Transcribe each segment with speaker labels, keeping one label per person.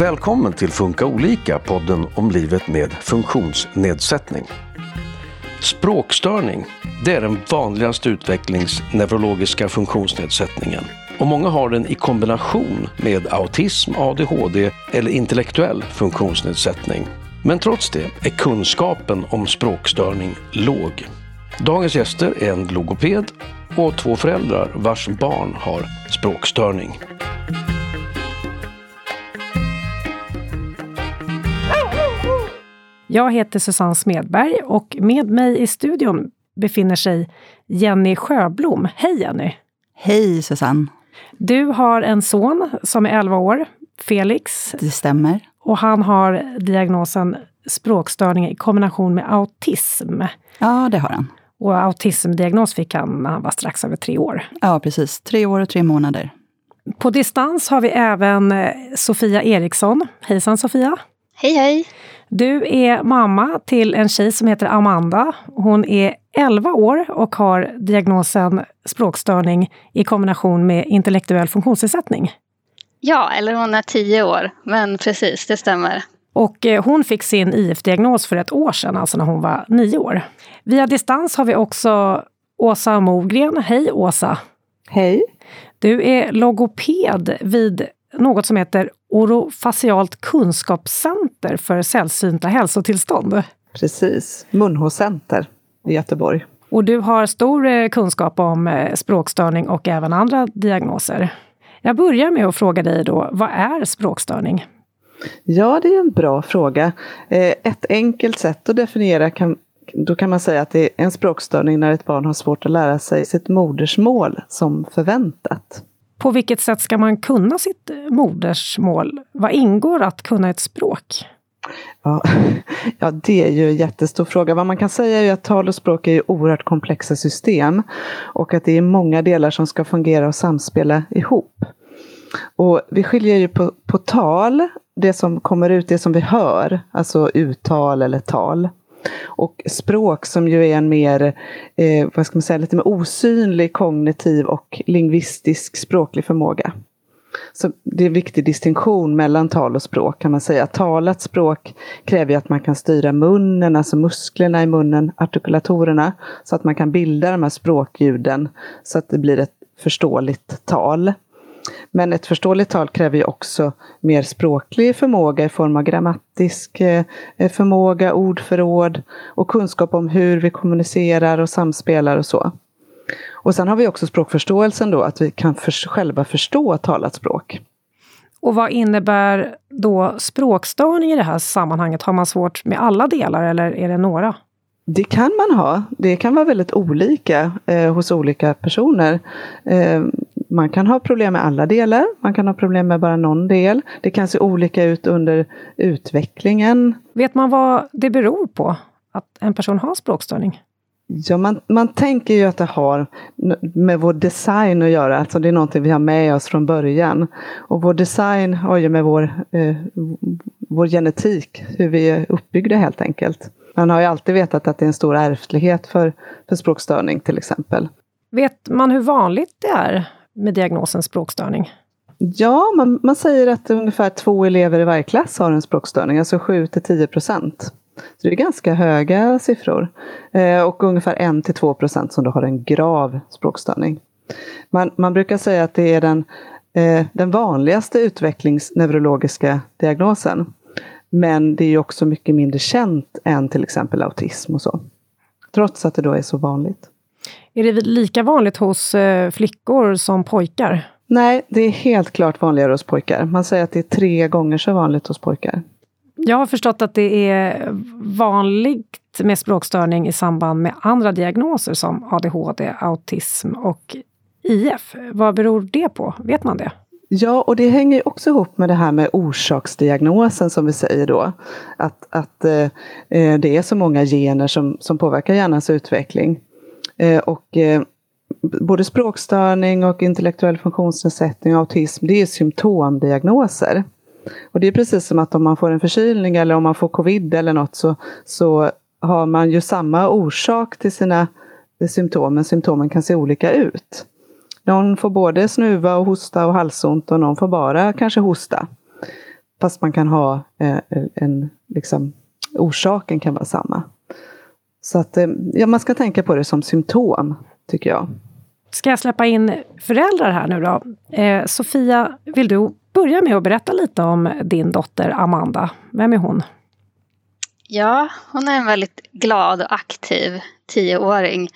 Speaker 1: Välkommen till Funka olika, podden om livet med funktionsnedsättning. Språkstörning, det är den vanligaste utvecklingsneurologiska funktionsnedsättningen. Och många har den i kombination med autism, ADHD eller intellektuell funktionsnedsättning. Men trots det är kunskapen om språkstörning låg. Dagens gäster är en logoped och två föräldrar vars barn har språkstörning.
Speaker 2: Jag heter Susanne Smedberg och med mig i studion befinner sig Jenny Sjöblom. Hej Jenny!
Speaker 3: Hej Susanne!
Speaker 2: Du har en son som är 11 år, Felix.
Speaker 3: Det stämmer.
Speaker 2: Och han har diagnosen språkstörning i kombination med autism.
Speaker 3: Ja, det har han.
Speaker 2: Och autismdiagnos fick han när han var strax över tre år.
Speaker 3: Ja, precis. Tre år och tre månader.
Speaker 2: På distans har vi även eh, Sofia Eriksson. Hejsan Sofia!
Speaker 4: Hej hej!
Speaker 2: Du är mamma till en tjej som heter Amanda. Hon är 11 år och har diagnosen språkstörning i kombination med intellektuell funktionsnedsättning.
Speaker 4: Ja, eller hon är 10 år, men precis, det stämmer.
Speaker 2: Och eh, hon fick sin IF-diagnos för ett år sedan, alltså när hon var 9 år. Via distans har vi också Åsa Mogren. Hej Åsa!
Speaker 5: Hej!
Speaker 2: Du är logoped vid något som heter Orofacialt kunskapscenter för sällsynta hälsotillstånd.
Speaker 5: Precis, Munhåscenter i Göteborg.
Speaker 2: Och du har stor eh, kunskap om eh, språkstörning och även andra diagnoser. Jag börjar med att fråga dig då, vad är språkstörning?
Speaker 5: Ja, det är en bra fråga. Eh, ett enkelt sätt att definiera kan, då kan man säga att det är en språkstörning när ett barn har svårt att lära sig sitt modersmål som förväntat.
Speaker 2: På vilket sätt ska man kunna sitt modersmål? Vad ingår att kunna ett språk?
Speaker 5: Ja, ja, det är ju en jättestor fråga. Vad man kan säga är att tal och språk är oerhört komplexa system och att det är många delar som ska fungera och samspela ihop. Och vi skiljer ju på, på tal, det som kommer ut, det som vi hör, alltså uttal eller tal. Och språk som ju är en mer, eh, vad ska man säga, lite mer osynlig kognitiv och lingvistisk språklig förmåga. Så det är en viktig distinktion mellan tal och språk kan man säga. Talat språk kräver att man kan styra munnen, alltså musklerna i munnen, artikulatorerna, så att man kan bilda de här språkljuden så att det blir ett förståeligt tal. Men ett förståeligt tal kräver ju också mer språklig förmåga i form av grammatisk eh, förmåga, ordförråd och kunskap om hur vi kommunicerar och samspelar och så. Och sen har vi också språkförståelsen då, att vi kan för, själva förstå talat språk.
Speaker 2: Och vad innebär då språkstörning i det här sammanhanget? Har man svårt med alla delar eller är det några?
Speaker 5: Det kan man ha. Det kan vara väldigt olika eh, hos olika personer. Eh, man kan ha problem med alla delar, man kan ha problem med bara någon del. Det kan se olika ut under utvecklingen.
Speaker 2: Vet man vad det beror på att en person har språkstörning?
Speaker 5: Ja, man, man tänker ju att det har med vår design att göra, alltså det är någonting vi har med oss från början. Och vår design har ju med vår, eh, vår genetik, hur vi är uppbyggda helt enkelt. Man har ju alltid vetat att det är en stor ärftlighet för, för språkstörning till exempel.
Speaker 2: Vet man hur vanligt det är med diagnosen språkstörning?
Speaker 5: Ja, man, man säger att ungefär två elever i varje klass har en språkstörning, alltså 7 till 10 procent. Så det är ganska höga siffror. Eh, och ungefär 1 till 2 procent som då har en grav språkstörning. Man, man brukar säga att det är den, eh, den vanligaste utvecklingsneurologiska diagnosen. Men det är också mycket mindre känt än till exempel autism och så. Trots att det då är så vanligt.
Speaker 2: Är det lika vanligt hos eh, flickor som pojkar?
Speaker 5: Nej, det är helt klart vanligare hos pojkar. Man säger att det är tre gånger så vanligt hos pojkar.
Speaker 2: Jag har förstått att det är vanligt med språkstörning i samband med andra diagnoser som ADHD, autism och IF. Vad beror det på? Vet man det?
Speaker 5: Ja, och det hänger också ihop med det här med orsaksdiagnosen som vi säger då. Att, att eh, eh det är så många gener som, som påverkar hjärnans utveckling. Eh, och eh, både språkstörning och intellektuell funktionsnedsättning och autism, det är symptomdiagnoser. Och det är precis som att om man får en förkylning eller om man får covid eller något så, så har man ju samma orsak till sina symptom, men symptomen kan se olika ut. Någon får både snuva och hosta och halsont och någon får bara kanske hosta. fast man kan ha eh, en, liksom, orsaken kan vara samma. Så att, eh, ja, man ska tänka på det som symptom, tycker jag.
Speaker 2: Ska jag släppa in föräldrar här nu då? Eh, Sofia, vill du börja med att berätta lite om din dotter Amanda? Vem är hon?
Speaker 4: Ja, hon är en väldigt glad och aktiv tioåring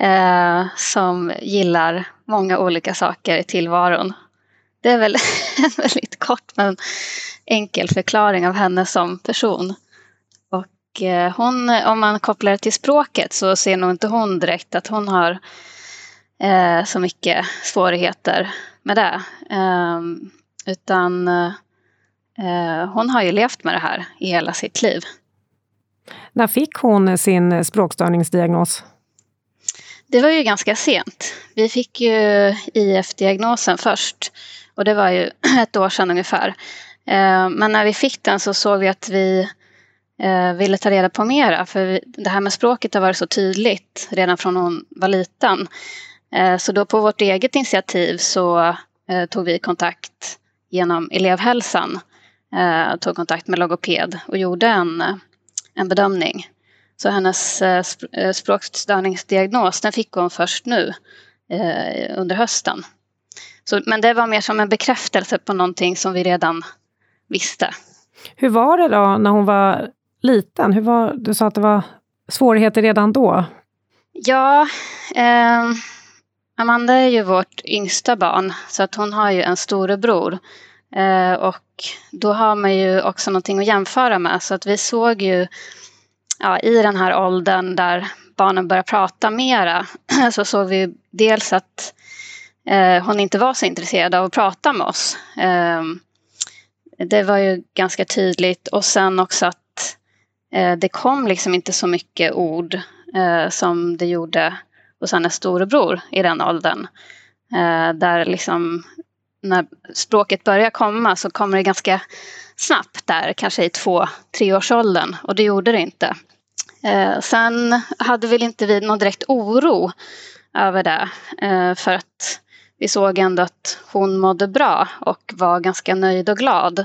Speaker 4: eh, som gillar många olika saker i tillvaron. Det är väl en väldigt kort men enkel förklaring av henne som person. Och eh, hon, om man kopplar det till språket så ser nog inte hon direkt att hon har eh, så mycket svårigheter med det. Ehm, utan eh, hon har ju levt med det här i hela sitt liv.
Speaker 2: När fick hon sin språkstörningsdiagnos?
Speaker 4: Det var ju ganska sent. Vi fick ju IF-diagnosen först och det var ju ett år sedan ungefär. Eh, men när vi fick den så såg vi att vi eh, ville ta reda på mera för det här med språket har varit så tydligt redan från hon var liten. Eh, så då på vårt eget initiativ så tog vi kontakt genom elevhälsan, tog kontakt med logoped och gjorde en, en bedömning. Så hennes språkstörningsdiagnos den fick hon först nu under hösten. Så, men det var mer som en bekräftelse på någonting som vi redan visste.
Speaker 2: Hur var det då när hon var liten? Hur var, du sa att det var svårigheter redan då.
Speaker 4: Ja, eh, Amanda är ju vårt yngsta barn så att hon har ju en storebror. Eh, och då har man ju också någonting att jämföra med så att vi såg ju ja, i den här åldern där barnen börjar prata mera så såg vi dels att eh, hon inte var så intresserad av att prata med oss. Eh, det var ju ganska tydligt och sen också att eh, det kom liksom inte så mycket ord eh, som det gjorde hos hennes storebror i den åldern. Eh, där liksom när språket börjar komma så kommer det ganska snabbt där, kanske i två, treårsåldern och det gjorde det inte. Eh, sen hade väl inte vi någon direkt oro över det eh, för att vi såg ändå att hon mådde bra och var ganska nöjd och glad.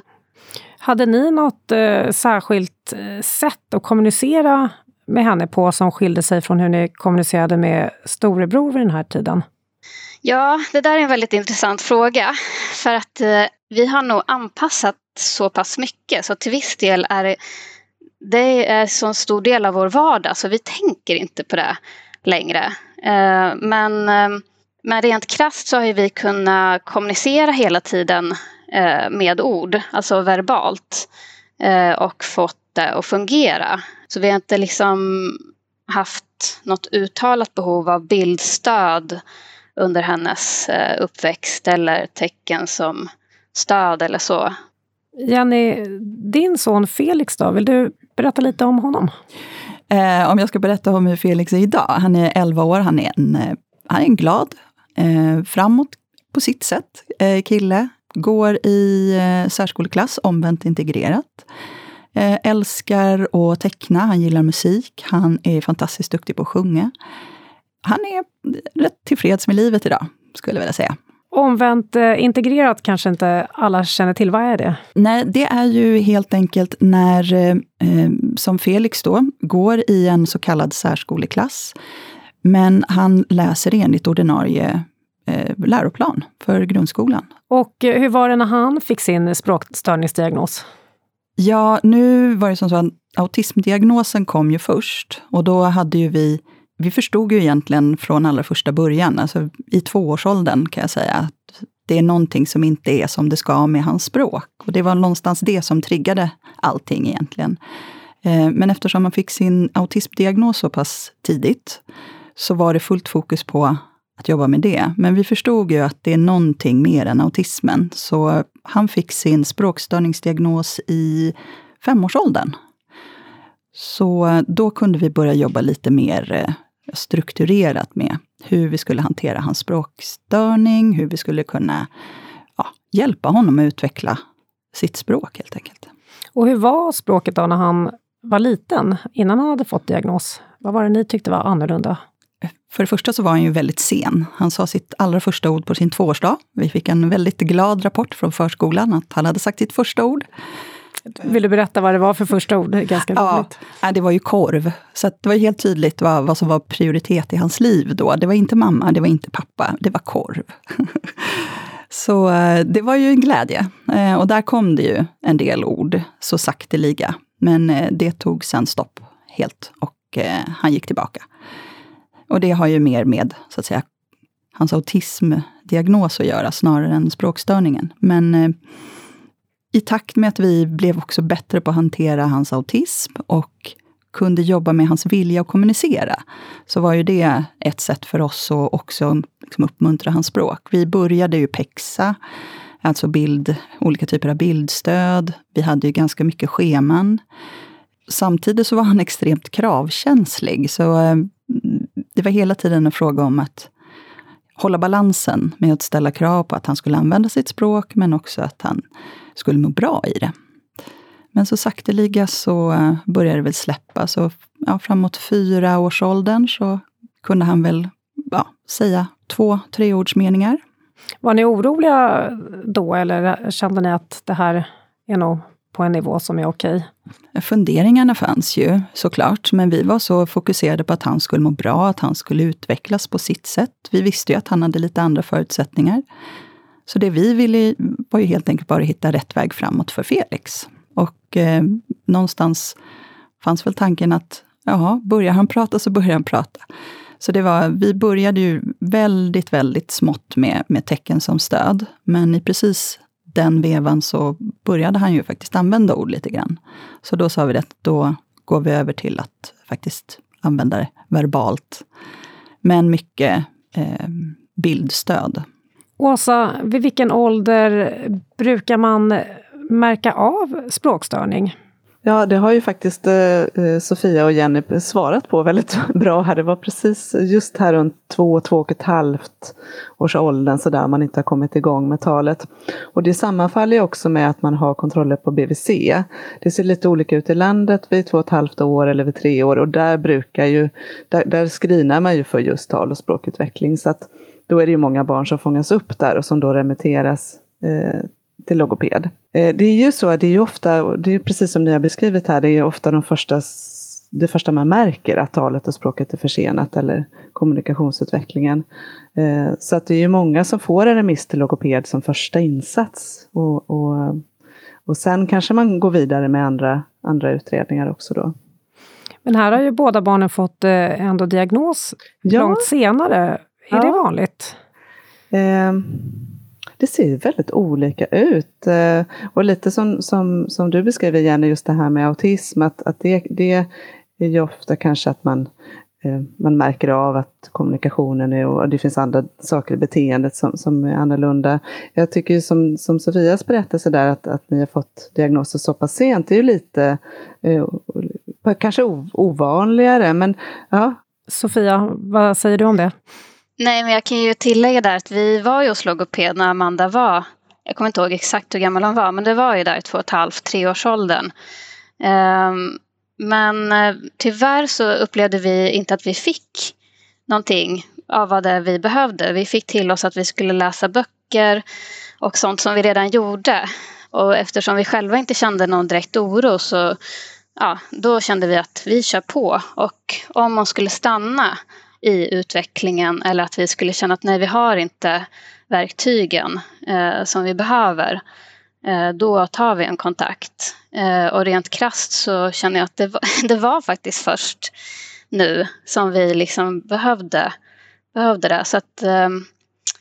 Speaker 2: Hade ni något eh, särskilt sätt att kommunicera med henne på som skilde sig från hur ni kommunicerade med storebror vid den här tiden?
Speaker 4: Ja, det där är en väldigt intressant fråga. För att eh, vi har nog anpassat så pass mycket så till viss del är det, det är så stor del av vår vardag så vi tänker inte på det längre. Eh, men eh, men rent krasst så har vi kunnat kommunicera hela tiden eh, med ord, alltså verbalt. Och fått det att fungera. Så vi har inte liksom haft något uttalat behov av bildstöd under hennes uppväxt eller tecken som stöd eller så.
Speaker 2: Jenny, din son Felix då, vill du berätta lite om honom?
Speaker 3: Eh, om jag ska berätta om hur Felix är idag. Han är 11 år, han är en, eh, han är en glad, eh, framåt på sitt sätt eh, kille. Går i eh, särskoleklass, omvänt integrerat. Eh, älskar att teckna, han gillar musik, han är fantastiskt duktig på att sjunga. Han är rätt tillfreds med livet idag, skulle jag vilja säga.
Speaker 2: Omvänt eh, integrerat kanske inte alla känner till. Vad är det?
Speaker 3: Nej, det är ju helt enkelt när, eh, som Felix då, går i en så kallad särskoleklass. Men han läser enligt ordinarie eh, läroplan för grundskolan.
Speaker 2: Och eh, hur var det när han fick sin språkstörningsdiagnos?
Speaker 3: Ja, nu var det som så att autismdiagnosen kom ju först och då hade ju vi vi förstod ju egentligen från allra första början, alltså i tvåårsåldern kan jag säga, att det är någonting som inte är som det ska med hans språk. Och det var någonstans det som triggade allting egentligen. Eh, men eftersom han fick sin autismdiagnos så pass tidigt, så var det fullt fokus på att jobba med det. Men vi förstod ju att det är någonting mer än autismen. Så han fick sin språkstörningsdiagnos i femårsåldern. Så då kunde vi börja jobba lite mer eh, strukturerat med hur vi skulle hantera hans språkstörning, hur vi skulle kunna ja, hjälpa honom att utveckla sitt språk helt enkelt.
Speaker 2: Och hur var språket då när han var liten, innan han hade fått diagnos? Vad var det ni tyckte var annorlunda?
Speaker 3: för det första så var han ju väldigt sen. Han sa sitt allra första ord på sin tvåårsdag. Vi fick en väldigt glad rapport från förskolan att han hade sagt sitt första ord.
Speaker 2: Vill du berätta vad det var för första ord? Ganska
Speaker 3: ja, det var ju korv. Så det var helt tydligt vad, vad som var prioritet i hans liv då. Det var inte mamma, det var inte pappa, det var korv. så eh, det var ju en glädje. Eh, och där kom det ju en del ord, så sakteliga. Men eh, det tog sen stopp helt och han gick tillbaka. Och det har ju mer med, så att säga, hans autismdiagnos att göra, snarare än språkstörningen. Men i takt med att vi blev också bättre på att hantera hans autism och kunde jobba med hans vilja att kommunicera, så var ju det ett sätt för oss att också liksom uppmuntra hans språk. Vi började ju PEXA, alltså bild, olika typer av bildstöd. Vi hade ju ganska mycket scheman. Samtidigt så var han extremt kravkänslig, så eh, det var hela tiden en fråga om att hålla balansen med att ställa krav på att han skulle använda sitt språk, men också att han skulle må bra i det. Men så sakteliga så eh, började det väl släppa. Så ja, framåt fyra årsåldern så kunde han väl ja, säga två, treordsmeningar.
Speaker 2: Var ni oroliga då eller kände ni att det här är nog på en nivå som är okej?
Speaker 3: Funderingarna fanns ju såklart, men vi var så fokuserade på att han skulle må bra, att han skulle utvecklas på sitt sätt. Vi visste ju att han hade lite andra förutsättningar. Så det vi ville var ju helt enkelt bara hitta rätt väg framåt för Felix. Och eh, någonstans fanns väl tanken att, ja, börjar han prata så börjar han prata. Så det var, vi började ju väldigt, väldigt smått med, med tecken som stöd. Men i precis den vevan så började han ju faktiskt använda ord lite grann. Så då sa vi att då går vi över till att faktiskt använda det verbalt. Men mycket eh, bildstöd.
Speaker 2: Åsa, vid vilken ålder brukar man märka av språkstörning?
Speaker 5: Ja, det har ju faktiskt eh, eh Sofia och Jenny svarat på väldigt bra här. Det var precis just här runt två, två och ett halvt års åldern så där man inte har kommit igång med talet. Och det sammanfaller ju också med att man har kontroller på BVC. Det ser lite olika ut i landet vid två och ett halvt år eller vid tre år och där brukar ju, där, där screenar man ju för just tal och språkutveckling. Så att då är det ju många barn som fångas upp där och som då remitteras eh, till logoped. Eh, det är ju så, det är ju ofta, det är precis som ni har beskrivit här, det är ofta de första, det första man märker att talet och språket är försenat eller kommunikationsutvecklingen. Eh, så att det är ju många som får en remiss till logoped som första insats. Och, och, och sen kanske man går vidare med andra, andra utredningar också då.
Speaker 2: Men här har ju båda barnen fått eh, ändå diagnos ja. långt senare. Är ja. det vanligt?
Speaker 5: Eh, det ser väldigt olika ut. Eh, och lite som, som, som du beskriver Jenny, just det här med autism, att, att det, det är ju ofta kanske att man, eh, man märker av att kommunikationen är, och det finns andra saker i beteendet som, som är annorlunda. Jag tycker ju som, som Sofias berättelse där, att, att ni har fått diagnoser så pass sent, det är ju lite eh, kanske ovanligare, men ja.
Speaker 2: Sofia, vad säger du om det?
Speaker 4: Nej, men jag kan ju tillägga där att vi var ju hos logoped när Amanda var, jag kommer inte ihåg exakt hur gammal hon var, men det var ju där i två och ett halvt, treårsåldern. Um, ehm, men eh, tyvärr så upplevde vi inte att vi fick någonting av vad det vi behövde. Vi fick till oss att vi skulle läsa böcker och sånt som vi redan gjorde. Och eftersom vi själva inte kände någon direkt oro så ja, då kände vi att vi kör på. Och om hon skulle stanna i utvecklingen eller att vi skulle känna att nej, vi har inte verktygen eh, som vi behöver. Eh, då tar vi en kontakt. Eh, och rent krast så känner jag att det var, det var faktiskt först nu som vi liksom behövde, behövde det. Så att eh,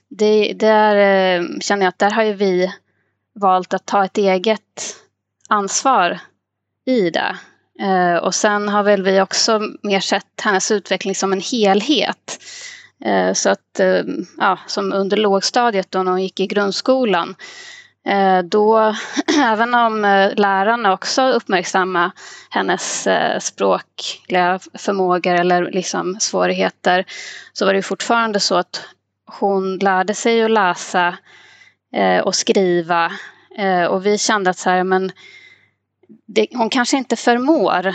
Speaker 4: det, där eh, känner jag att där har ju vi valt att ta ett eget ansvar i det. Eh, och sen har väl vi också mer sett hennes utveckling som en helhet. Eh, så att, eh, ja, som under lågstadiet då när hon gick i grundskolan, då, även om lärarna också uppmärksammade hennes språkliga förmågor eller liksom svårigheter, så var det fortfarande så att hon lärde sig att läsa och skriva. och vi kände att så här, men det, hon kanske inte förmår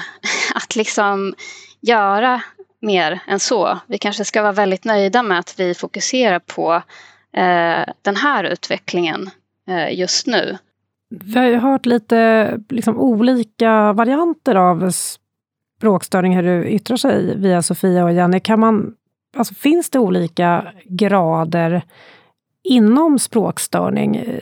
Speaker 4: att liksom göra mer än så. Vi kanske ska vara väldigt nöjda med att vi fokuserar på eh, den här utvecklingen eh, just nu.
Speaker 2: Vi har ju hört lite liksom, olika varianter av språkstörning, hur du yttrar sig via Sofia och Jenny. Kan man, alltså, finns det olika grader inom språkstörning?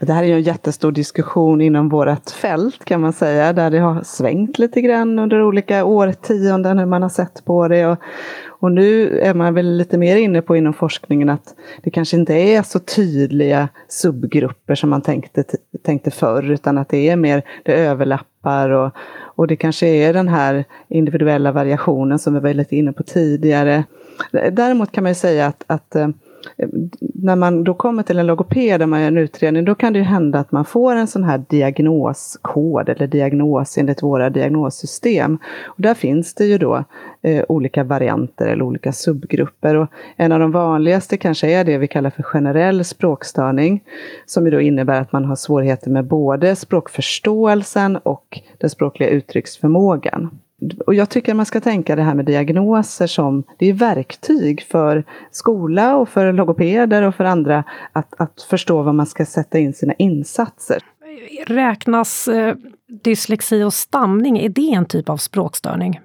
Speaker 5: Det här är ju en jättestor diskussion inom vårt fält kan man säga, där det har svängt lite grann under olika årtionden hur man har sett på det. Och, och nu är man väl lite mer inne på inom forskningen att det kanske inte är så tydliga subgrupper som man tänkte, tänkte förr, utan att det är mer, det överlappar och, och det kanske är den här individuella variationen som vi var lite inne på tidigare. Däremot kan man ju säga att, att eh, när man då kommer till en logoped och man gör en utredning, då kan det ju hända att man får en sån här diagnoskod eller diagnos enligt våra diagnossystem. Och där finns det ju då eh, olika varianter eller olika subgrupper. Och en av de vanligaste kanske är det vi kallar för generell språkstörning, som ju då innebär att man har svårigheter med både språkförståelsen och den språkliga uttrycksförmågan och jag tycker man ska tänka det här med diagnoser som det är verktyg för skola och för logopeder och för andra att, att förstå vad man ska sätta in sina insatser.
Speaker 2: Räknas eh, dyslexi och stamning, är det en typ av språkstörning?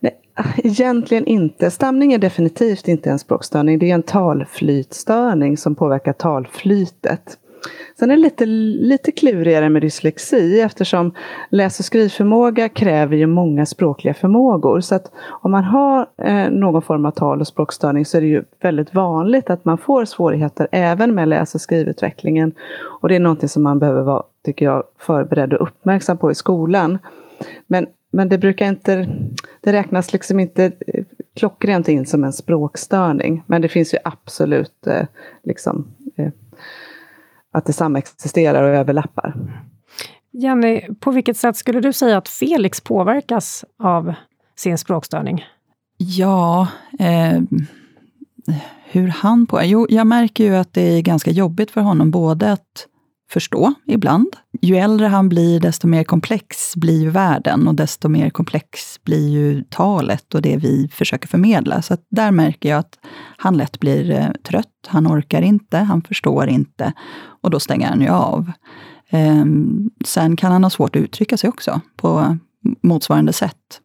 Speaker 5: Nej, egentligen inte. Stamning är definitivt inte en språkstörning. Det är en talflytstörning som påverkar talflytet. Sen är det lite, lite klurigare med dyslexi eftersom läs och skrivförmåga kräver ju många språkliga förmågor. Så att om man har eh, någon form av tal och språkstörning så är det ju väldigt vanligt att man får svårigheter även med läs och skrivutvecklingen. Och det är någonting som man behöver vara, tycker jag, förberedd och uppmärksam på i skolan. Men, men det brukar inte, det räknas liksom inte eh, klockrent in som en språkstörning. Men det finns ju absolut eh, liksom att det samexisterar och överlappar.
Speaker 2: Jenny, på vilket sätt skulle du säga att Felix påverkas av sin språkstörning?
Speaker 3: Ja, eh, hur han på... Jo, jag märker ju att det är ganska jobbigt för honom både att förstå ibland. Ju äldre han blir, desto mer komplex blir ju världen och desto mer komplex blir ju talet och det vi försöker förmedla. Så där märker jag att han lätt blir eh, trött, han orkar inte, han förstår inte och då stänger han ju av. Ehm, sen kan han ha svårt att uttrycka sig också på motsvarande sätt.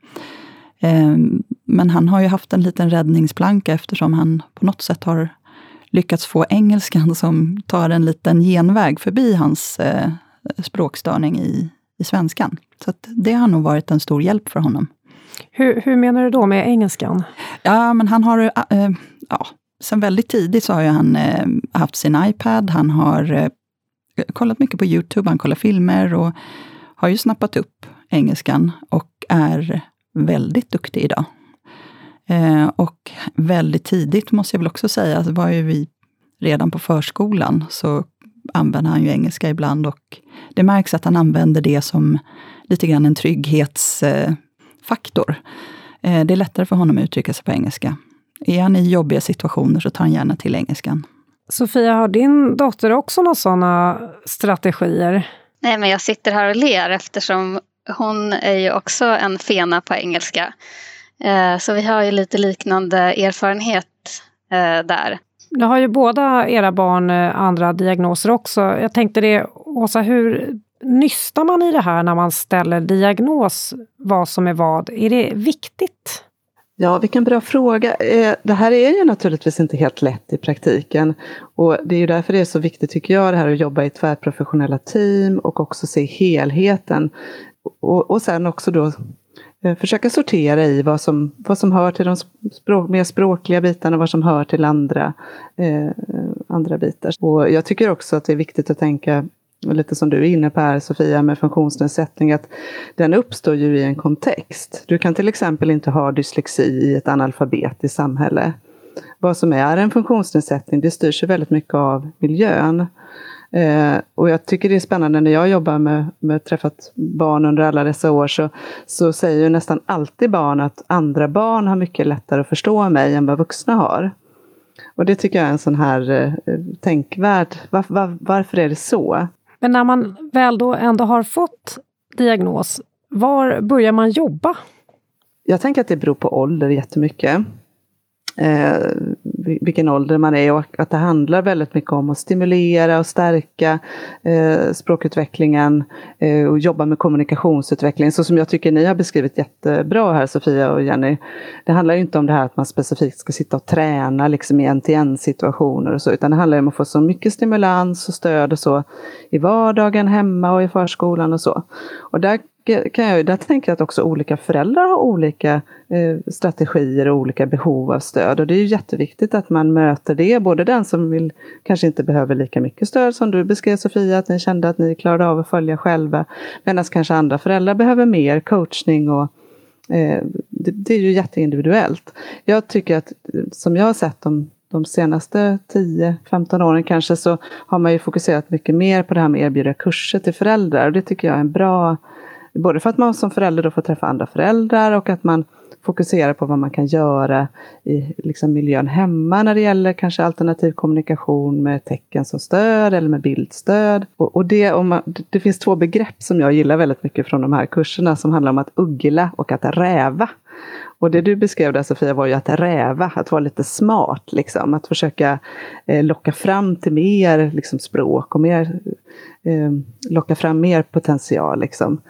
Speaker 3: Ehm, men han har ju haft en liten räddningsplanka eftersom han på något sätt har lyckats få engelskan som tar en liten genväg förbi hans eh, språkstörning i, i svenskan. Så det har nog varit en stor hjälp för honom.
Speaker 2: Hur, hur menar du då med engelskan?
Speaker 3: Ja, men han har... Äh, ja, sen väldigt tidigt så har han äh, haft sin iPad, han har äh, kollat mycket på Youtube, han kollar filmer och har ju snappat upp engelskan och är väldigt duktig idag. Eh, och väldigt tidigt, måste jag väl också säga, alltså var ju vi redan på förskolan, så använder han ju engelska ibland och det märks att han använder det som lite grann en trygghetsfaktor. Eh, det är lättare för honom att uttrycka sig på engelska. Är han i jobbiga situationer så tar han gärna till engelskan.
Speaker 2: Sofia, har din dotter också några sådana strategier?
Speaker 4: Nej, men jag sitter här och ler eftersom hon är ju också en fena på engelska. Eh, så vi har ju lite liknande erfarenhet eh, där.
Speaker 2: Nu har ju båda era barn eh, andra diagnoser också. Jag tänkte det, Åsa, hur nystar man i det här när man ställer diagnos, vad som är vad? Är det viktigt?
Speaker 5: Ja, vilken bra fråga. Eh, det här är ju naturligtvis inte helt lätt i praktiken. Och det är ju därför det är så viktigt, tycker jag, det här att jobba i tvärprofessionella team och också se helheten. Och, och sen också då Eh, försöka sortera i vad som, vad som hör till de språk, mer språkliga bitarna och vad som hör till andra, eh, andra bitar. Och jag tycker också att det är viktigt att tänka, lite som du är inne på här Sofia, med funktionsnedsättning, att den uppstår ju i en kontext. Du kan till exempel inte ha dyslexi i ett analfabetiskt samhälle. Vad som är en funktionsnedsättning, det styrs ju väldigt mycket av miljön. Eh, och jag tycker det är spännande när jag jobbar med, med träffat barn under alla dessa år så, så säger ju nästan alltid barn att andra barn har mycket lättare att förstå mig än vad vuxna har. Och det tycker jag är en sån här eh, tänkvärd, var, var, varför är det så?
Speaker 2: Men när man väl då ändå har fått diagnos, var börjar man jobba?
Speaker 5: Jag tänker att det beror på ålder jättemycket eh, vilken ålder man är och att det handlar väldigt mycket om att stimulera och stärka eh, språkutvecklingen eh, och jobba med kommunikationsutveckling. Så som jag tycker ni har beskrivit jättebra här Sofia och Jenny. Det handlar inte om det här att man specifikt ska sitta och träna liksom i en-till-en situationer och så, utan det handlar om att få så mycket stimulans och stöd och så i vardagen, hemma och i förskolan och så. Och där kan jag, där tänker jag att också olika föräldrar har olika eh, strategier och olika behov av stöd. Och det är ju jätteviktigt att man möter det, både den som vill, kanske inte behöver lika mycket stöd som du beskrev Sofia, att ni kände att ni klarade av att följa själva. Medan kanske andra föräldrar behöver mer coachning och eh, det, det, är ju jätteindividuellt. Jag tycker att, som jag har sett de, de senaste 10-15 åren kanske, så har man ju fokuserat mycket mer på det här med att erbjuda kurser till föräldrar. Och det tycker jag är en bra Både för att man som förälder då får träffa andra föräldrar och att man fokuserar på vad man kan göra i liksom miljön hemma när det gäller kanske alternativ kommunikation med tecken som stöd eller med bildstöd. Och, och det, om man, det finns två begrepp som jag gillar väldigt mycket från de här kurserna som handlar om att uggla och att räva. Och det du beskrev där Sofia var ju att räva, att vara lite smart, liksom. att försöka eh, locka fram till mer liksom, språk och mer, eh, locka fram mer potential. Liksom.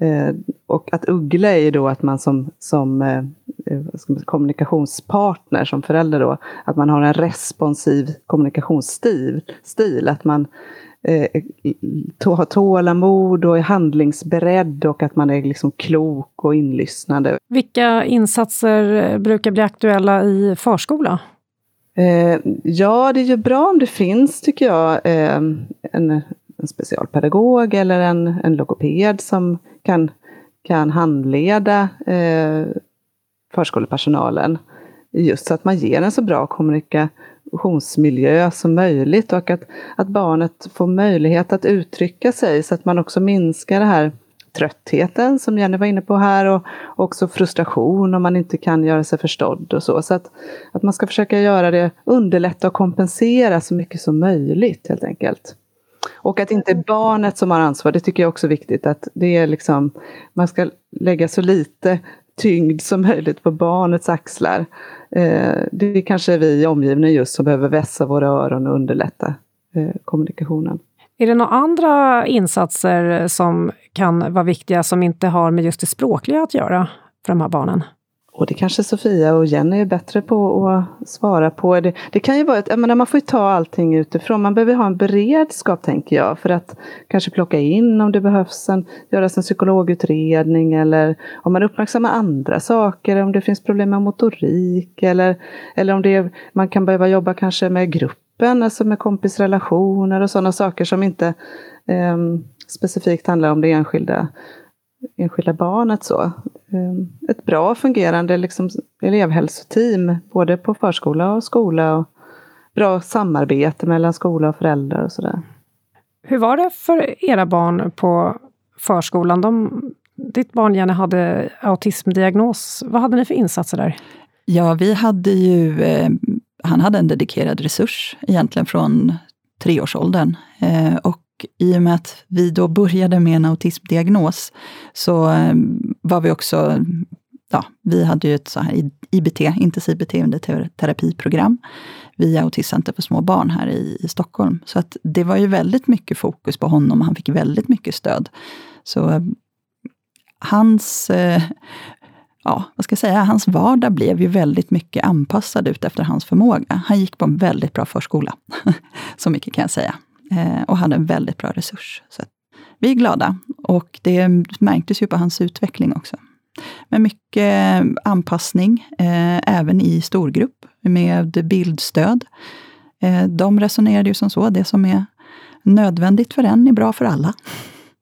Speaker 5: Eh, och att uggla är ju då att man som, som eh, eh kommunikationspartner, som förälder då, att man har en responsiv kommunikationsstil. Stil, att man eh, har tålamod och är handlingsberedd och att man är liksom klok och inlyssnande.
Speaker 2: Vilka insatser brukar bli aktuella i förskola?
Speaker 5: Eh, ja, det är ju bra om det finns, tycker jag, eh, en, en specialpedagog eller en, en logoped som kan, kan handleda eh, förskolepersonalen. Just så att man ger en så bra kommunikationsmiljö som möjligt och att, att barnet får möjlighet att uttrycka sig så att man också minskar det här tröttheten som Jenny var inne på här och också frustration om man inte kan göra sig förstådd och så. Så att, att man ska försöka göra det, underlätta och kompensera så mycket som möjligt helt enkelt. Och att inte barnet som har ansvar, det tycker jag också är viktigt. Att det är liksom, man ska lägga så lite tyngd som möjligt på barnets axlar. Eh, det är kanske vi i omgivningen just som behöver vässa våra öron och underlätta eh, kommunikationen.
Speaker 2: Är det några andra insatser som kan vara viktiga som inte har med just det språkliga att göra för de här barnen?
Speaker 5: Och det kanske Sofia och Jenny är bättre på att svara på. Det, det kan ju vara ett, jag menar, man får ju ta allting utifrån. Man behöver ha en beredskap tänker jag för att kanske plocka in om det behövs en, göras en psykologutredning eller om man uppmärksammar andra saker, om det finns problem med motorik eller, eller om det, man kan behöva jobba kanske med gruppen, alltså med kompisrelationer och sådana saker som inte eh, specifikt handlar om det enskilda enskilda barnet. Så. Ehm, ett bra fungerande liksom, elevhälsoteam, både på förskola och skola. Och bra samarbete mellan skola och föräldrar och sådär.
Speaker 2: Hur var det för era barn på förskolan? De, ditt barn Jenny hade autismdiagnos. Vad hade ni för insatser där?
Speaker 3: Ja, vi hade ju... Eh, han hade en dedikerad resurs egentligen från treårsåldern. Eh, och i och med att vi då började med en autismdiagnos så eh, var vi också, ja, vi hade ju ett så här IBT, intensiv beteendeterapiprogram via Autismcenter för små barn här i, i Stockholm. Så att det var ju väldigt mycket fokus på honom, och han fick väldigt mycket stöd. Så hans eh, ja, vad ska jag säga, hans vardag blev ju väldigt mycket anpassad ut efter hans förmåga. Han gick på en väldigt bra förskola. Så mycket kan jag säga eh, och hade en väldigt bra resurs. Så vi är glada och det märktes ju på hans utveckling också. Men mycket anpassning, eh, även i storgrupp med bildstöd. Eh, de resonerade ju som så, det som är nödvändigt för en är bra för alla.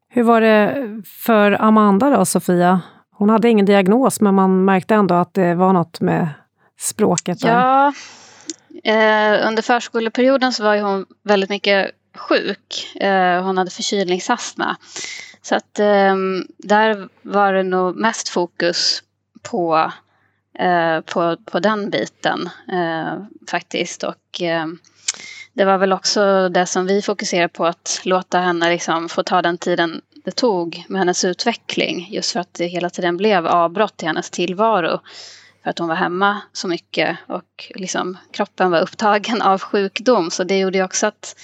Speaker 2: Hur var det för Amanda då, Sofia? Hon hade ingen diagnos, men man märkte ändå att det var något med språket.
Speaker 4: Ja, eh, under förskoleperioden så var hon väldigt mycket sjuk. Eh, hon hade förkylningsastma. Så att eh, där var det nog mest fokus på, eh, på, på den biten eh, faktiskt. Och eh, det var väl också det som vi fokuserade på att låta henne liksom få ta den tiden det tog med hennes utveckling. Just för att det hela tiden blev avbrott i hennes tillvaro. För att hon var hemma så mycket och liksom kroppen var upptagen av sjukdom. Så det gjorde ju också att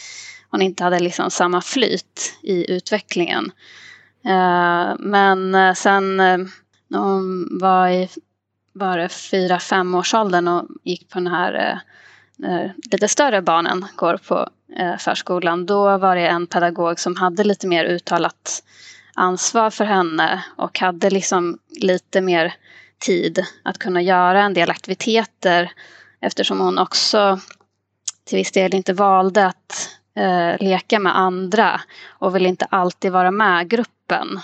Speaker 4: hon inte hade liksom samma flyt i utvecklingen. Eh, men eh, sen eh, när hon var i var det fyra, fem års åldern och gick på den här lite större barnen går på förskolan, då var det en pedagog som hade lite mer uttalat ansvar för henne och hade liksom lite mer tid att kunna göra en del aktiviteter eftersom hon också till viss del inte valde att eh, leka med andra och vill inte alltid vara med gruppen.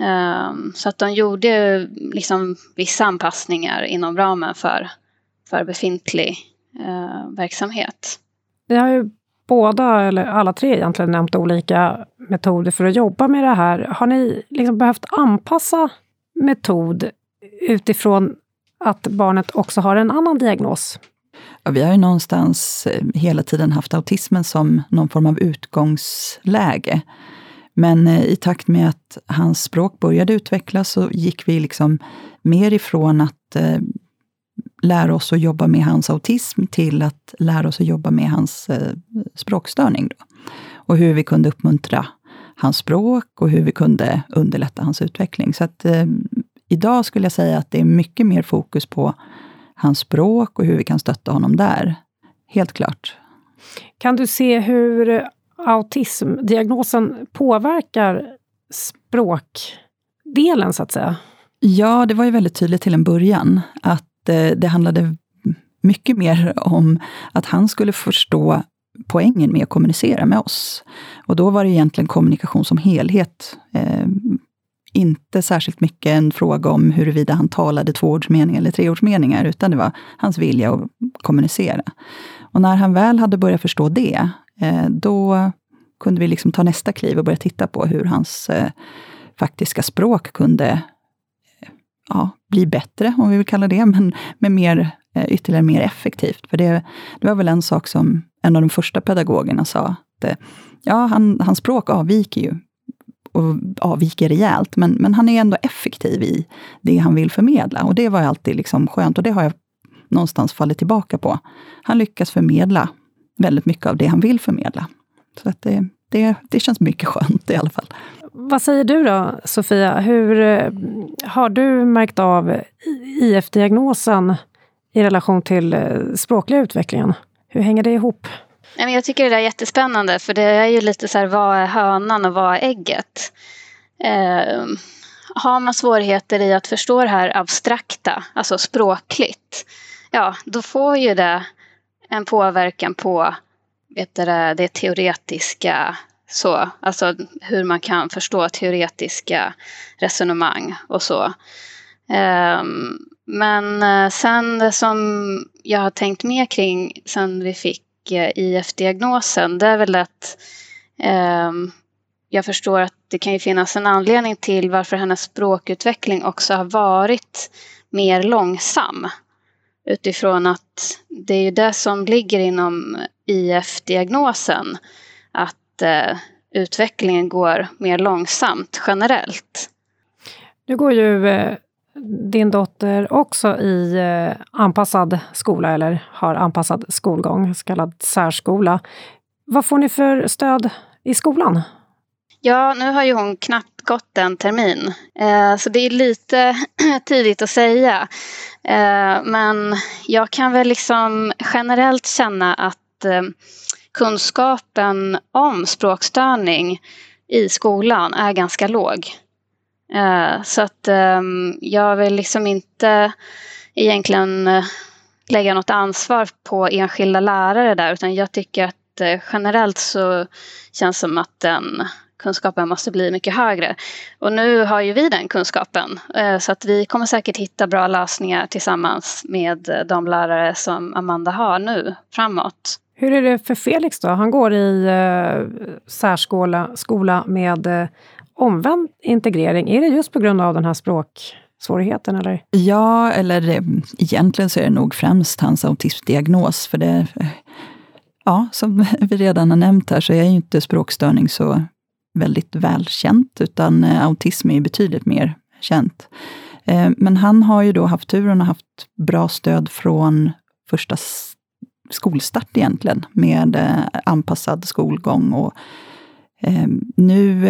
Speaker 4: Eh, så att de gjorde liksom vissa anpassningar inom ramen för, för befintlig eh, verksamhet.
Speaker 2: Vi har ju båda, eller alla tre egentligen, nämnt olika metoder för att jobba med det här. Har ni liksom behövt anpassa metod utifrån att barnet också har en annan diagnos?
Speaker 3: Ja, vi har ju någonstans eh, hela tiden haft autismen som någon form av utgångsläge. Men eh, i takt med att hans språk började utvecklas så gick vi liksom mer ifrån att eh, lära oss att jobba med hans autism till att lära oss att jobba med hans eh, språkstörning. Då. Och hur vi kunde uppmuntra hans språk och hur vi kunde underlätta hans utveckling. Så att eh, idag skulle jag säga att det är mycket mer fokus på hans språk och hur vi kan stötta honom där. Helt klart.
Speaker 2: Kan du se hur autismdiagnosen påverkar språkdelen, så att säga?
Speaker 3: Ja, det var ju väldigt tydligt till en början att eh, det handlade mycket mer om att han skulle förstå poängen med att kommunicera med oss. Och då var det egentligen kommunikation som helhet. Eh, inte särskilt mycket en fråga om huruvida han talade tvåordsmeningar eller treordsmeningar, utan det var hans vilja att kommunicera. Och när han väl hade börjat förstå det, eh, då kunde vi liksom ta nästa kliv och börja titta på hur hans eh, faktiska språk kunde eh, ja, bli bättre, om vi vill kalla det, men med mer, ytterligare mer effektivt. För det, det var väl en sak som en av de första pedagogerna sa, att ja, han, hans språk avviker ju och avviker rejält, men, men han är ändå effektiv i det han vill förmedla. Och det var alltid liksom skönt och det har jag någonstans fallit tillbaka på. Han lyckas förmedla väldigt mycket av det han vill förmedla. Så att det, det, det känns mycket skönt i alla fall.
Speaker 2: Vad säger du då, Sofia? Hur eh, har du märkt av IF-diagnosen i relation till eh, språkliga utvecklingen? Hur hänger det ihop?
Speaker 4: Jag tycker det är jättespännande för det är ju lite så här, vad är hönan och vad är ägget? Eh, har man svårigheter i att förstå det här abstrakta, alltså språkligt, ja då får ju det en påverkan på vet du, det teoretiska, så, alltså hur man kan förstå teoretiska resonemang och så. Ehm, men eh, sen det som jag har tänkt mer kring sen vi fick IF-diagnosen, det är väl att eh, jag förstår att det kan ju finnas en anledning till varför hennes språkutveckling också har varit mer långsam. Utifrån att det är ju det som ligger inom IF-diagnosen, att eh, utvecklingen går mer långsamt generellt.
Speaker 2: Nu går ju eh, din dotter också i eh, anpassad skola eller har anpassad skolgång, så kallad särskola. Vad får ni för stöd i skolan?
Speaker 4: Ja, nu har ju hon knappt gått en termin, eh, så det är lite tidigt att säga. Eh, men jag kan väl liksom generellt känna att kunskapen om språkstörning i skolan är ganska låg. Eh, så att ehm, jag vill liksom inte egentligen eh, lägga något ansvar på enskilda lärare där utan jag tycker att eh, generellt så känns det som att den kunskapen måste bli mycket högre. Och nu har ju vi den kunskapen så att vi kommer säkert hitta bra lösningar tillsammans med de lärare som Amanda har nu framåt.
Speaker 2: Hur är det för Felix då? Han går i särskola skola med omvänd integrering? Är det just på grund av den här språksvårigheten? Eller?
Speaker 3: Ja, eller eh, egentligen så är det nog främst hans autismdiagnos. För det, eh, ja, som vi redan har nämnt här, så är ju inte språkstörning så väldigt välkänt, utan eh, autism är ju betydligt mer känt. Men han har ju då haft turen och haft bra stöd från första skolstart egentligen, med anpassad skolgång. Och nu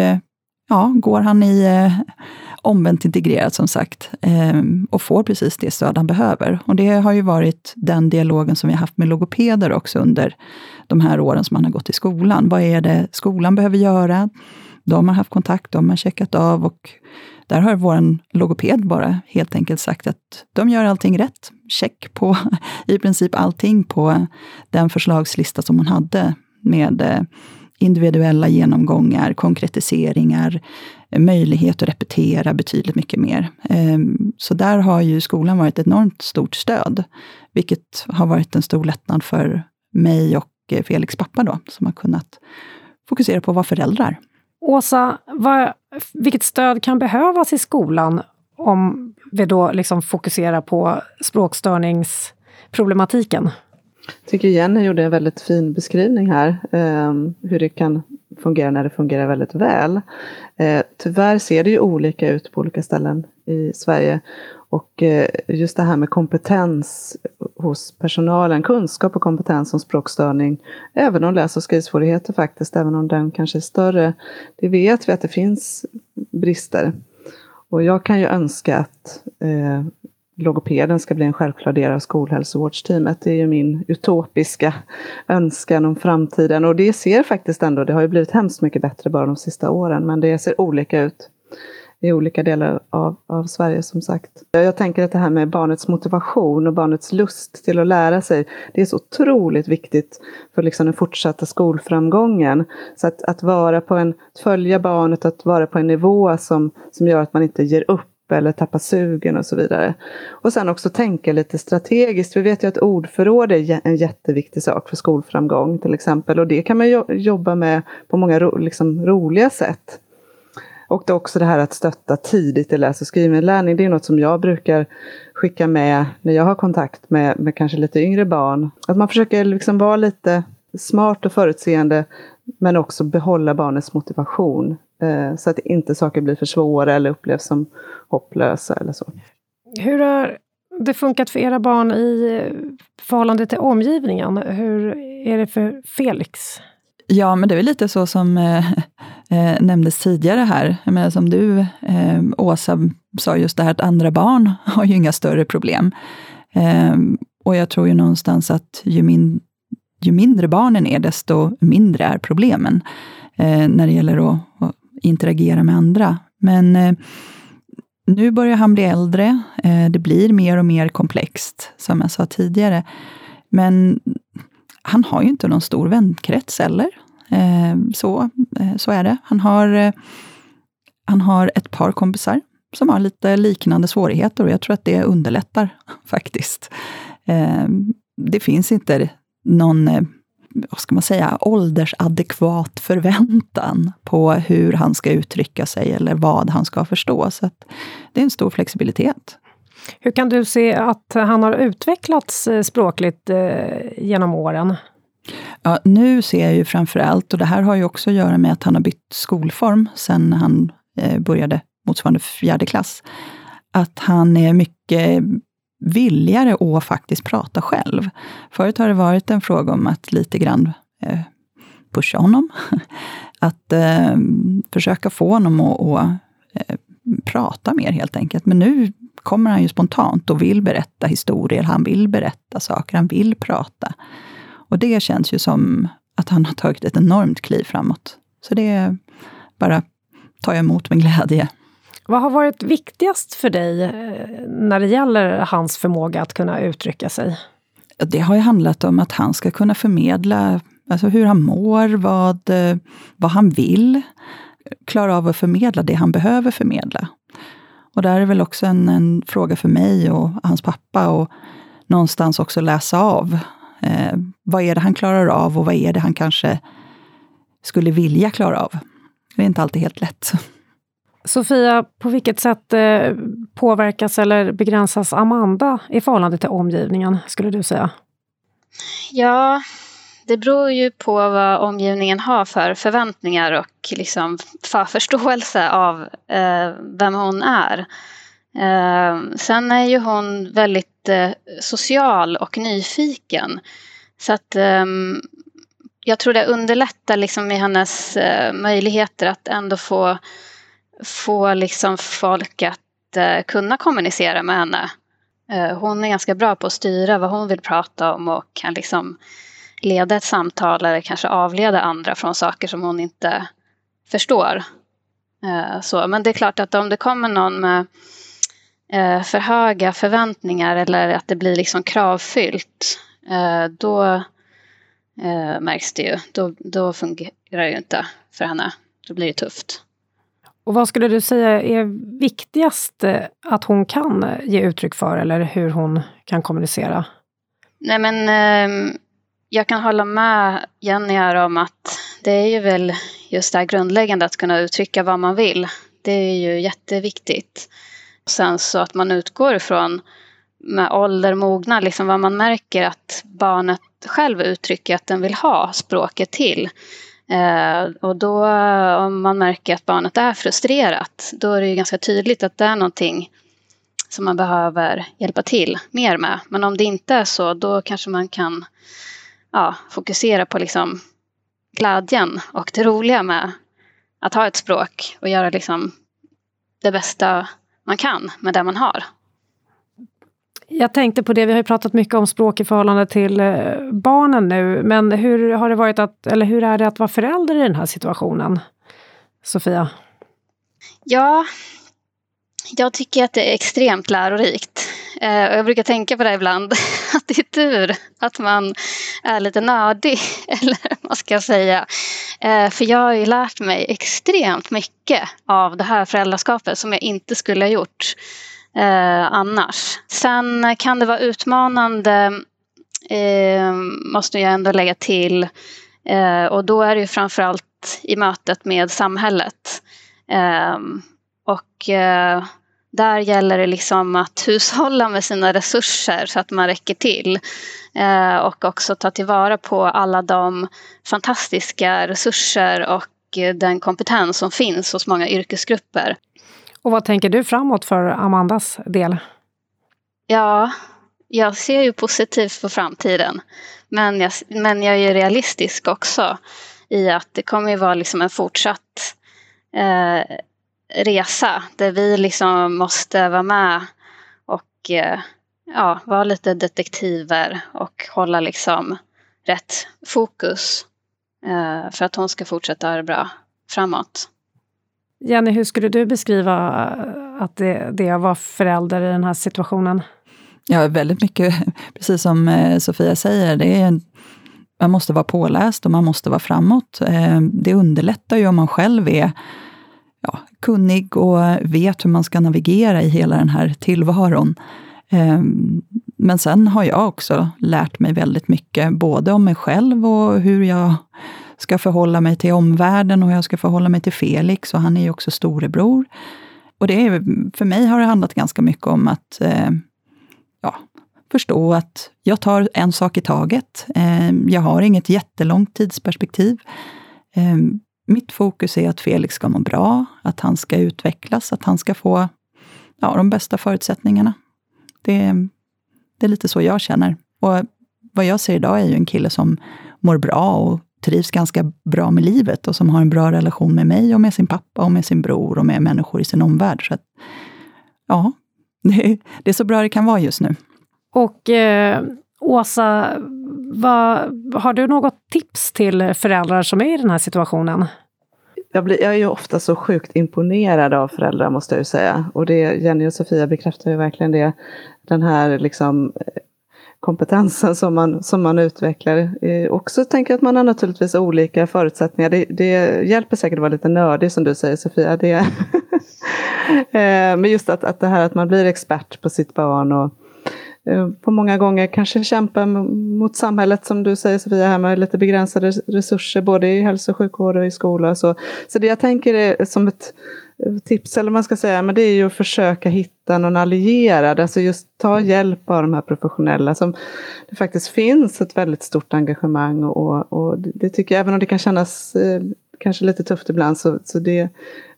Speaker 3: ja, går han i eh, omvänt integrerat som sagt ehm, och får precis det stöd han behöver. Och det har ju varit den dialogen som vi har haft med logopeder också under de här åren som han har gått i skolan. Vad är det skolan behöver göra? De har haft kontakt, de har checkat av och där har vår logoped bara helt enkelt sagt att de gör allting rätt. Check på i princip allting på den förslagslista som hon hade med eh, individuella genomgångar, konkretiseringar, möjlighet att repetera betydligt mycket mer. Ehm, så där har ju skolan varit ett enormt stort stöd, vilket har varit en stor lättnad för mig och eh, Felix pappa då, som har kunnat fokusera på att vara föräldrar.
Speaker 2: Åsa, vad, vilket stöd kan behövas i skolan om vi då liksom fokuserar på språkstörningsproblematiken?
Speaker 5: Jag tycker Jenny gjorde en väldigt fin beskrivning här, eh, hur det kan fungera när det fungerar väldigt väl. Eh, tyvärr ser det ju olika ut på olika ställen i Sverige. Och eh, just det här med kompetens hos personalen, kunskap och kompetens om språkstörning, även om läs och skrivsvårigheter faktiskt, även om den kanske är större, det vet vi att det finns brister. Och jag kan ju önska att eh, logopeden ska bli en självklar del av skolhälsovårdsteamet. Det är ju min utopiska önskan om framtiden och det ser faktiskt ändå, det har ju blivit hemskt mycket bättre bara de sista åren, men det ser olika ut i olika delar av, av Sverige som sagt. Jag tänker att det här med barnets motivation och barnets lust till att lära sig, det är så otroligt viktigt för liksom den fortsatta skolframgången. Så att, att vara på en, att följa barnet, att vara på en nivå som, som gör att man inte ger upp eller tappa sugen och så vidare. Och sen också tänka lite strategiskt. Vi vet ju att ordförråd är en jätteviktig sak för skolframgång till exempel. Och det kan man jobba med på många ro, liksom, roliga sätt. Och det också det här att stötta tidigt i läs och skrivinlärning. Det är något som jag brukar skicka med när jag har kontakt med, med kanske lite yngre barn. Att man försöker liksom vara lite smart och förutseende men också behålla barnets motivation. Eh, så att inte saker blir för svåra eller upplevs som hopplösa eller så.
Speaker 2: Hur har det funkat för era barn i förhållande till omgivningen? Hur är det för Felix?
Speaker 3: Ja, men det är lite så som eh, eh, nämndes tidigare här. Jag menar, som du, eh, Åsa, sa just det här att andra barn har ju inga större problem. Eh, och jag tror ju någonstans att ju, min, ju mindre barnen är, desto mindre är problemen eh, när det gäller att, att, interagera med andra. Men eh, nu börjar han bli äldre. Eh, det blir mer och mer komplext, som jag sa tidigare. Men han har ju inte någon stor vänkrets heller. Eh, så, eh, så är det. Han har, eh, han har ett par kompisar som har lite liknande svårigheter och jag tror att det underlättar faktiskt. Eh, det finns inte någon, vad ska man säga, åldersadekvat förväntan på hur han ska uttrycka sig eller vad han ska förstå. Så det är en stor flexibilitet.
Speaker 2: Hur kan du se att han har utvecklats språkligt genom åren?
Speaker 3: Ja, nu ser jag ju framför allt, och det här har ju också att göra med att han har bytt skolform sen han eh, började motsvarande fjärde klass, att han är mycket villigare att faktiskt prata själv. Förut har det varit en fråga om att lite grann eh, pusha honom. att eh, försöka få honom att, att eh, prata mer helt enkelt. Men nu kommer han ju spontant och vill berätta historier, han vill berätta saker, han vill prata. Och det känns ju som att han har tagit ett enormt kliv framåt. Så det bara tar jag emot med glädje.
Speaker 2: Vad har varit viktigast för dig eh, när det gäller hans förmåga att kunna uttrycka sig?
Speaker 3: Det har ju handlat om att han ska kunna förmedla alltså hur han mår, vad, eh, vad han vill. Klara av att förmedla det han behöver förmedla. Och där är väl också en, en fråga för mig och hans pappa och någonstans också läsa av Eh, vad är det han klarar av och vad är det han kanske skulle vilja klara av? Det är inte alltid helt lätt.
Speaker 2: Sofia, på vilket sätt eh, påverkas eller begränsas Amanda i förhållande till omgivningen, skulle du säga?
Speaker 4: Ja, det beror ju på vad omgivningen har för förväntningar och liksom för förståelse av eh, vem hon är. Eh, sen är ju hon väldigt eh, social och nyfiken. Så att eh, jag tror det underlättar liksom i hennes eh, möjligheter att ändå få, få liksom folk att eh, kunna kommunicera med henne. Eh, hon är ganska bra på att styra vad hon vill prata om och kan liksom leda ett samtal eller kanske avleda andra från saker som hon inte förstår. Eh, så, men det är klart att om det kommer någon med eh, för höga förväntningar eller att det blir liksom kravfyllt, eh, då eh, märks det ju. Då, då fungerar det ju inte för henne. Då blir det tufft.
Speaker 2: Och vad skulle du säga är viktigast att hon kan ge uttryck för eller hur hon kan kommunicera?
Speaker 4: Nej men eh, jag kan hålla med Jenny här om att det är ju väl just det här grundläggande att kunna uttrycka vad man vill. Det är ju jätteviktigt. Sen så att man utgår ifrån med ålder, mognad, liksom vad man märker att barnet själv uttrycker att den vill ha språket till. Eh, och då om man märker att barnet är frustrerat, då är det ju ganska tydligt att det är någonting som man behöver hjälpa till mer med. Men om det inte är så, då kanske man kan ja, fokusera på liksom glädjen och det roliga med att ha ett språk och göra liksom det bästa man kan med det man har.
Speaker 2: Jag tänkte på det, vi har ju pratat mycket om språk i förhållande till eh, barnen nu, men hur har det varit att, eller hur är det att vara förälder i den här situationen? Sofia?
Speaker 4: Ja, jag tycker att det är extremt lärorikt. Eh, jag brukar tänka på det ibland, att det är tur att man är lite nördig, eller vad man ska säga. Eh, för jag har ju lärt mig extremt mycket av det här föräldraskapet som jag inte skulle ha gjort eh, annars. Sen kan det vara utmanande, eh, måste jag ändå lägga till. Eh, och då är det ju framförallt i mötet med samhället. Eh, och där gäller det liksom att hushålla med sina resurser så att man räcker till. Eh, och också ta tillvara på alla de fantastiska resurser och den kompetens som finns hos många yrkesgrupper.
Speaker 2: Och vad tänker du framåt för Amandas del?
Speaker 4: Ja, jag ser ju positivt på framtiden. Men jag, men jag är realistisk också i att det kommer ju vara liksom en fortsatt eh, resa där vi liksom måste vara med och eh, ja, vara lite detektiver och hålla liksom rätt fokus eh, för att hon ska fortsätta ha det bra framåt.
Speaker 2: Jenny, hur skulle du beskriva äh, att det, det är att vara förälder i den här situationen?
Speaker 3: Ja, väldigt mycket, precis som eh, Sofia säger, det är, man måste vara påläst och man måste vara framåt. Eh, det underlättar ju om man själv är ja, kunnig och vet hur man ska navigera i hela den här tillvaron. Eh, men sen har jag också lärt mig väldigt mycket, både om mig själv och hur jag ska förhålla mig till omvärlden och hur jag ska förhålla mig till Felix, och han är ju också storebror. Och det är, för mig har det handlat ganska mycket om att eh, ja, förstå att jag tar en sak i taget. Eh, jag har inget jättelångt tidsperspektiv. Eh, mitt fokus är att Felix ska må bra, att han ska utvecklas, att han ska få ja, de bästa förutsättningarna. Det, det är lite så jag känner. Och vad jag ser idag är ju en kille som mår bra och trivs ganska bra med livet och som har en bra relation med mig och med sin pappa och med sin bror och med människor i sin omvärld. Så att, ja, det, är så bra det kan vara just nu.
Speaker 2: Och eh, Åsa, vad, har du något tips till föräldrar som är i den här situationen?
Speaker 5: Jag, blir, jag är ju ofta så sjukt imponerad av föräldrar måste jag ju säga. Och det, Jenny och Sofia bekräftar ju verkligen det. Den här liksom eh, kompetensen som man, som man utvecklar. Eh, också tänker jag att man har naturligtvis olika förutsättningar. Det, det hjälper säkert att vara lite nördig som du säger Sofia. Det, eh, men just att, att det här att man blir expert på sitt barn och Eh, på många gånger kanske kämpa mot samhället som du säger Sofia, här med lite begränsade resurser både i hälso och sjukvård och i skola. Så, så det jag tänker är som ett tips, eller man ska säga, men det är ju att försöka hitta någon allierad, alltså just ta hjälp av de här professionella som det faktiskt finns ett väldigt stort engagemang och, och det tycker jag, även om det kan kännas eh, kanske lite tufft ibland, så, så det,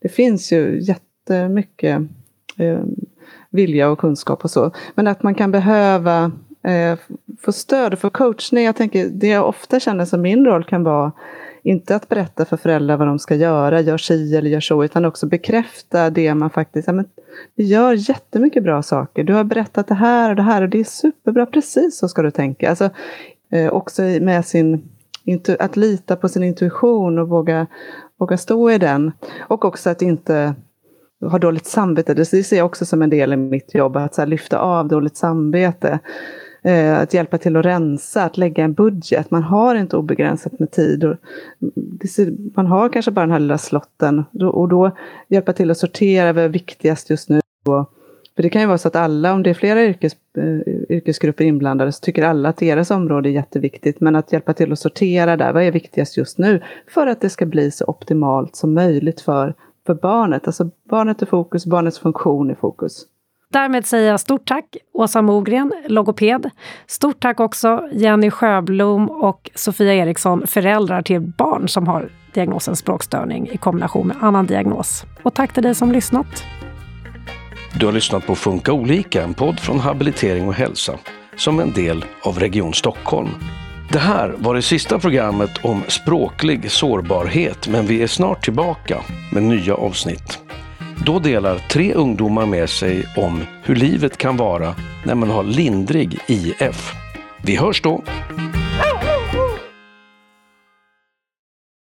Speaker 5: det finns ju jättemycket eh, vilja och kunskap och så. Men att man kan behöva eh, få stöd och få coachning. Jag tänker, det jag ofta känner som min roll kan vara inte att berätta för föräldrar vad de ska göra, gör si eller gör så, utan också bekräfta det man faktiskt, ja, men, vi gör jättemycket bra saker. Du har berättat det här och det här och det är superbra, precis så ska du tänka. Alltså, eh, också med sin, att lita på sin intuition och våga, våga stå i den. Och också att inte ha dåligt samvete. Det ser jag också som en del i mitt jobb, att så lyfta av dåligt samvete. Eh, att hjälpa till att rensa, att lägga en budget. Man har inte obegränsat med tid. Och man har kanske bara den här lilla slotten. Och då hjälpa till att sortera vad är viktigast just nu. För det kan ju vara så att alla, om det är flera yrkes, eh, yrkesgrupper inblandade, så tycker alla att deras område är jätteviktigt. Men att hjälpa till att sortera där, vad är viktigast just nu? För att det ska bli så optimalt som möjligt för, för barnet. Alltså barnet i fokus, barnets funktion i fokus.
Speaker 2: Därmed säger jag stort tack Åsa Mogren, logoped. Stort tack också Jenny Sjöblom och Sofia Eriksson, föräldrar till barn som har diagnosen språkstörning i kombination med annan diagnos. Och tack till dig som lyssnat.
Speaker 1: Du har lyssnat på Funka olika, en podd från Habilitering och hälsa som en del av Region Stockholm. Det här var det sista programmet om språklig sårbarhet, men vi är snart tillbaka med nya avsnitt. Då delar tre ungdomar med sig om hur livet kan vara när man har lindrig IF. Vi hörs då!